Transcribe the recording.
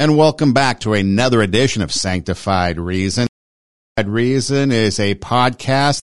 And welcome back to another edition of Sanctified Reason. Reason is a podcast